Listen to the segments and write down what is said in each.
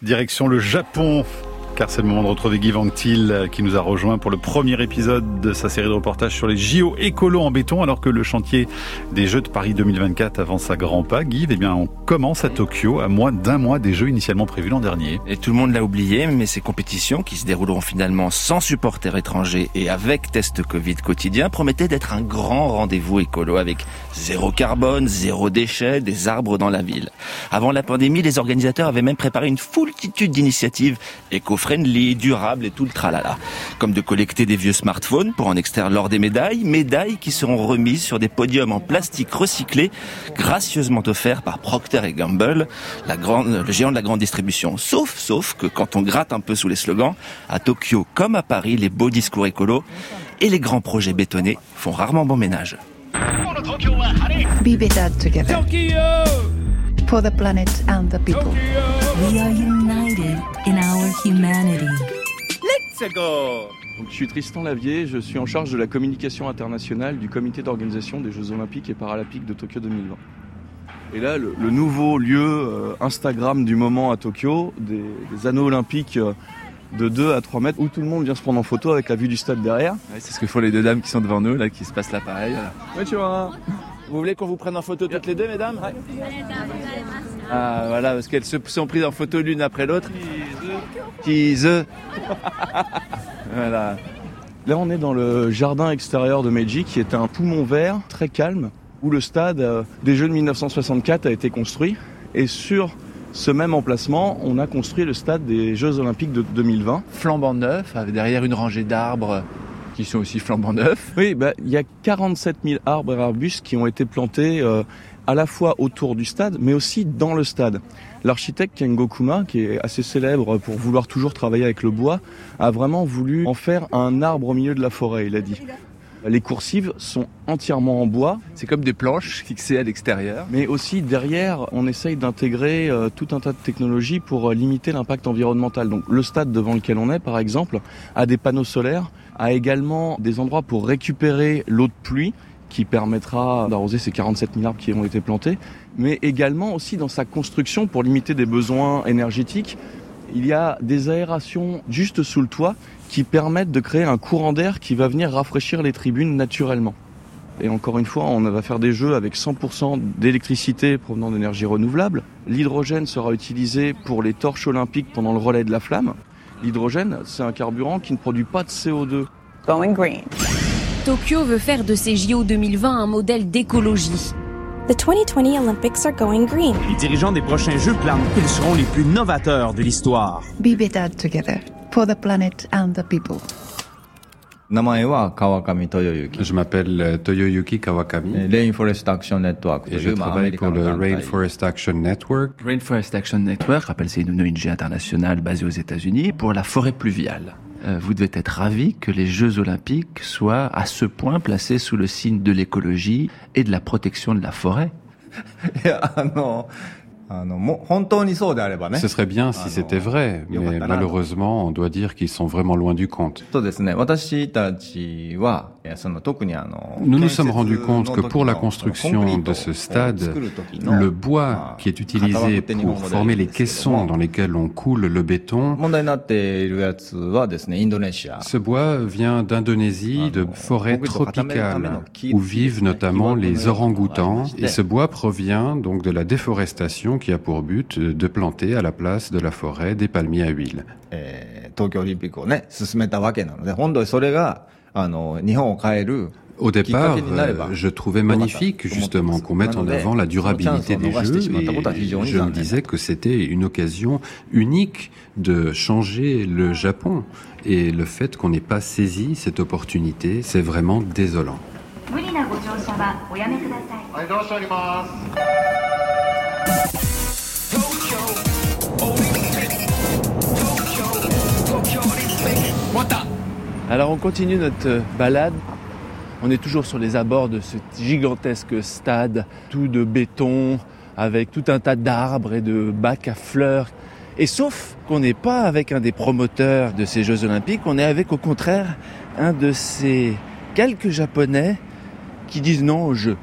Direction le Japon car c'est le moment de retrouver Guy Vanctil euh, qui nous a rejoint pour le premier épisode de sa série de reportages sur les JO écolo en béton alors que le chantier des Jeux de Paris 2024 avance à grands pas. Guy, eh bien, on commence à Tokyo à moins d'un mois des Jeux initialement prévus l'an dernier. Et tout le monde l'a oublié, mais ces compétitions qui se dérouleront finalement sans supporters étrangers et avec test Covid quotidien promettaient d'être un grand rendez-vous écolo avec zéro carbone, zéro déchet, des arbres dans la ville. Avant la pandémie, les organisateurs avaient même préparé une foultitude d'initiatives éco friendly, durable et tout le tralala. Comme de collecter des vieux smartphones pour en extraire lors des médailles, médailles qui seront remises sur des podiums en plastique recyclé, gracieusement offerts par Procter Gamble, la grande, le géant de la grande distribution. Sauf, sauf que quand on gratte un peu sous les slogans, à Tokyo comme à Paris, les beaux discours écolos et les grands projets bétonnés font rarement bon ménage. Be better together. For the planet and the people. We are united in humanity. Donc, je suis Tristan Lavier, je suis en charge de la communication internationale du comité d'organisation des Jeux Olympiques et Paralympiques de Tokyo 2020. Et là, le, le nouveau lieu euh, Instagram du moment à Tokyo, des, des anneaux olympiques euh, de 2 à 3 mètres, où tout le monde vient se prendre en photo avec la vue du stade derrière. Ouais, c'est ce que font les deux dames qui sont devant nous, là, qui se passent l'appareil. Ouais, tu vois. Vous voulez qu'on vous prenne en photo toutes les deux, mesdames? Ah, voilà, parce qu'elles se sont prises en photo l'une après l'autre. Tease. voilà. Là, on est dans le jardin extérieur de Meiji, qui est un poumon vert très calme, où le stade euh, des Jeux de 1964 a été construit. Et sur ce même emplacement, on a construit le stade des Jeux Olympiques de 2020. Flambant neuf, avec derrière une rangée d'arbres qui sont aussi flambant neufs. Oui, bah, il y a 47 000 arbres et arbustes qui ont été plantés euh, à la fois autour du stade, mais aussi dans le stade. L'architecte Kengo Kuma, qui est assez célèbre pour vouloir toujours travailler avec le bois, a vraiment voulu en faire un arbre au milieu de la forêt, il a dit. Les coursives sont entièrement en bois, C'est comme des planches fixées à l'extérieur. mais aussi derrière, on essaye d'intégrer euh, tout un tas de technologies pour euh, limiter l'impact environnemental. Donc le stade devant lequel on est, par exemple, a des panneaux solaires, a également des endroits pour récupérer l'eau de pluie qui permettra d'arroser ces 47 000 arbres qui ont été plantés, mais également aussi dans sa construction pour limiter des besoins énergétiques. Il y a des aérations juste sous le toit qui permettent de créer un courant d'air qui va venir rafraîchir les tribunes naturellement. Et encore une fois, on va faire des jeux avec 100% d'électricité provenant d'énergie renouvelable. L'hydrogène sera utilisé pour les torches olympiques pendant le relais de la flamme. L'hydrogène, c'est un carburant qui ne produit pas de CO2. Going green. Tokyo veut faire de ces JO 2020 un modèle d'écologie. The 2020 Olympics are going green. Les dirigeants des prochains Jeux clament qu'ils seront les plus novateurs de l'histoire. Be better together for the planet and the people. Je m'appelle euh, Toyoyuki Kawakami. Rainforest Action Network. Et je travaille pour le Rainforest Action Network. Rainforest Action Network, rappelle, c'est une ONG internationale basée aux États-Unis pour la forêt pluviale. Euh, vous devez être ravi que les Jeux Olympiques soient à ce point placés sous le signe de l'écologie et de la protection de la forêt. いやあのあのもう本当にそうであればね Ce serait bien si c'était vrai, mais malheureusement, on doit dire qu'ils sont vraiment loin du compte. そうですね私たちはいやその特にあの Nous nous sommes 建設 rendus compte que の時 pour la の construction コンクリート de ce を stade, 作る時の le bois qui est utilisé pour former les caissons dans lesquels on coule le béton, 問題になっているやつはですねインドネシア ce bois vient d'Indonésie, de forêts tropicales, où vivent notamment les orang-outans, et ce bois provient donc de la déforestation qui a pour but de planter à la place de la forêt des palmiers à huile. えー東京オリンピックをね進めたわけなので本当にそれがあの日本を変える Au départ, きっかけになれば euh, je trouvais magnifique justement qu'on mette en avant la durabilité des jeux et je me disais que c'était une occasion unique de changer le Japon et le fait qu'on n'ait pas saisi cette opportunité, c'est vraiment désolant. Alors on continue notre euh, balade. On est toujours sur les abords de ce gigantesque stade, tout de béton, avec tout un tas d'arbres et de bacs à fleurs. Et sauf qu'on n'est pas avec un des promoteurs de ces Jeux Olympiques, on est avec au contraire un de ces quelques Japonais qui disent non au jeu.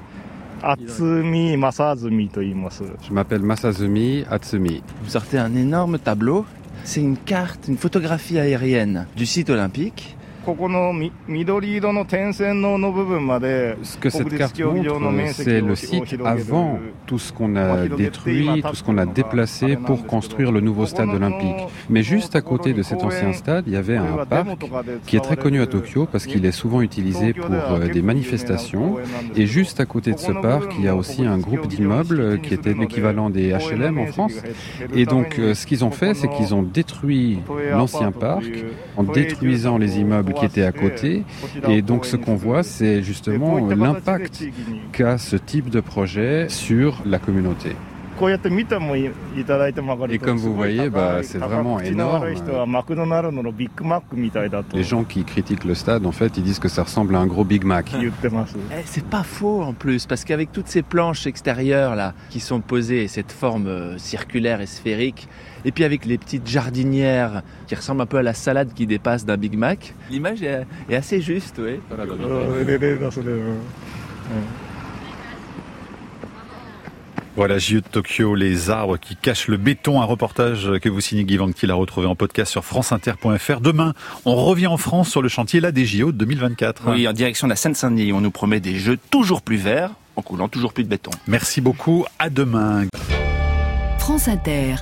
Je m'appelle Masazumi Atsumi. Vous sortez un énorme tableau. C'est une carte, une photographie aérienne du site olympique. Ce que cette carte montre, c'est le site avant tout ce qu'on a détruit, tout ce qu'on a déplacé pour construire le nouveau stade olympique. Mais juste à côté de cet ancien stade, il y avait un parc qui est très connu à Tokyo parce qu'il est souvent utilisé pour euh, des manifestations. Et juste à côté de ce parc, il y a aussi un groupe d'immeubles qui était l'équivalent des HLM en France. Et donc, euh, ce qu'ils ont fait, c'est qu'ils ont détruit l'ancien parc en détruisant les immeubles qui était à côté. Et donc ce qu'on voit, c'est justement l'impact qu'a ce type de projet sur la communauté. Et comme vous voyez, bah, c'est vraiment énorme. Les gens qui critiquent le stade, en fait, ils disent que ça ressemble à un gros Big Mac. C'est pas faux en plus, parce qu'avec toutes ces planches extérieures là qui sont posées, cette forme euh, circulaire et sphérique, et puis avec les petites jardinières qui ressemblent un peu à la salade qui dépasse d'un Big Mac, l'image est, est, assez juste, oui. Voilà, JE de Tokyo, les arbres qui cachent le béton, un reportage que vous signez Guy Vanctil a retrouvé en podcast sur franceinter.fr. Demain, on revient en France sur le chantier là des JO 2024. Oui, en direction de la Seine-Saint-Denis, on nous promet des jeux toujours plus verts en coulant toujours plus de béton. Merci beaucoup, à demain. France Inter.